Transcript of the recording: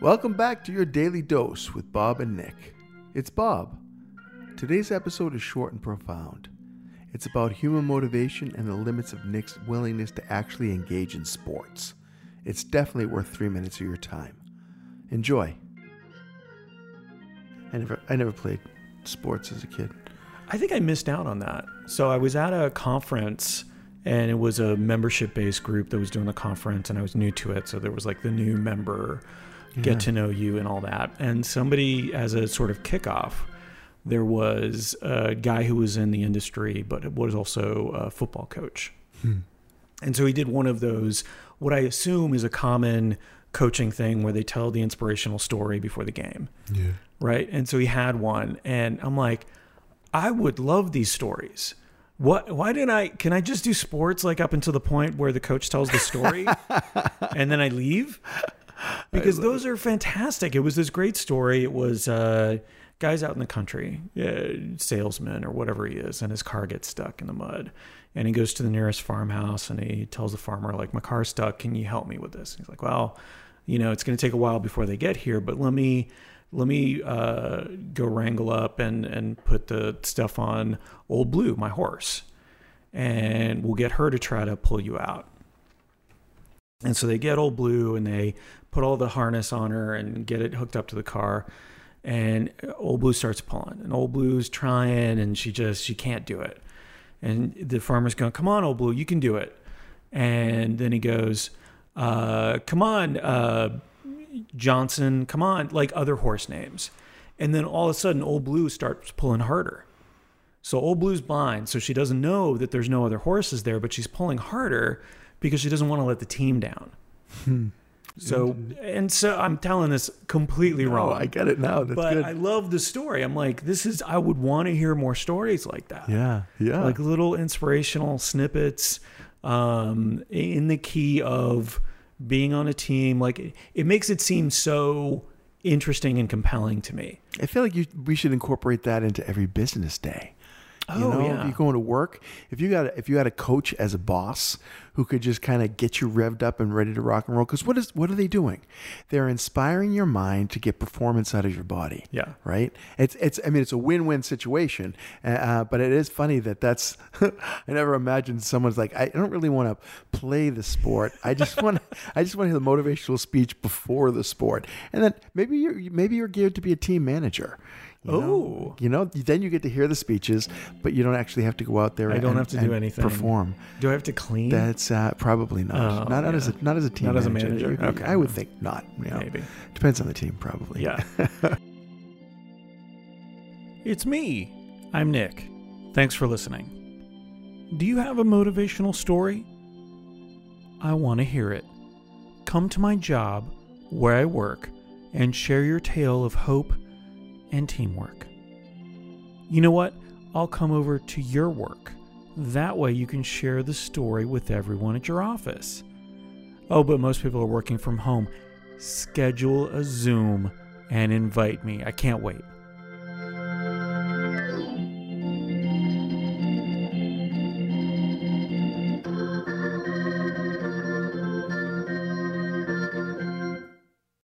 Welcome back to your daily dose with Bob and Nick. It's Bob. Today's episode is short and profound. It's about human motivation and the limits of Nick's willingness to actually engage in sports. It's definitely worth three minutes of your time. Enjoy. I never, I never played sports as a kid. I think I missed out on that. So I was at a conference and it was a membership based group that was doing the conference and I was new to it. So there was like the new member get to know you and all that. And somebody, as a sort of kickoff, there was a guy who was in the industry, but was also a football coach. Hmm. And so he did one of those, what I assume is a common coaching thing where they tell the inspirational story before the game. Yeah. Right. And so he had one. And I'm like, I would love these stories. What? Why didn't I? Can I just do sports like up until the point where the coach tells the story, and then I leave? Because those are fantastic. It was this great story. It was uh, guys out in the country, uh, salesman or whatever he is, and his car gets stuck in the mud, and he goes to the nearest farmhouse and he tells the farmer like, "My car's stuck. Can you help me with this?" He's like, "Well, you know, it's going to take a while before they get here, but let me." Let me uh, go wrangle up and, and put the stuff on Old Blue, my horse, and we'll get her to try to pull you out. And so they get Old Blue and they put all the harness on her and get it hooked up to the car. And Old Blue starts pulling, and Old Blue's trying, and she just she can't do it. And the farmer's going, "Come on, Old Blue, you can do it." And then he goes, uh, "Come on, uh, Johnson, come on," like other horse names. And then all of a sudden, Old Blue starts pulling harder. So Old Blue's blind, so she doesn't know that there's no other horses there, but she's pulling harder because she doesn't want to let the team down. So and so I'm telling this completely wrong. Oh, I get it now. That's but good. I love the story. I'm like, this is I would want to hear more stories like that. yeah. Yeah. Like little inspirational snippets um, in the key of being on a team. Like it, it makes it seem so interesting and compelling to me. I feel like you, we should incorporate that into every business day. You Oh, know, yeah. if you're going to work, if you got if you had a coach as a boss who could just kind of get you revved up and ready to rock and roll, because what is what are they doing? They're inspiring your mind to get performance out of your body. Yeah. right. It's it's I mean it's a win win situation, uh, but it is funny that that's I never imagined someone's like I don't really want to play the sport. I just want I just want to hear the motivational speech before the sport, and then maybe you're maybe you're geared to be a team manager. You know? Oh. You know, then you get to hear the speeches, but you don't actually have to go out there. I don't have to do anything. Perform. Do I have to clean? That's uh, probably not. Oh, not, not as a not as a team Not as a manager. manager? Okay. I would think not. you know. Maybe. depends on the team, probably. Yeah. it's me. I'm Nick. Thanks for listening. Do you have a motivational story? I want to hear it. Come to my job, where I work, and share your tale of hope and teamwork. You know what? I'll come over to your work. That way you can share the story with everyone at your office. Oh, but most people are working from home. Schedule a Zoom and invite me. I can't wait.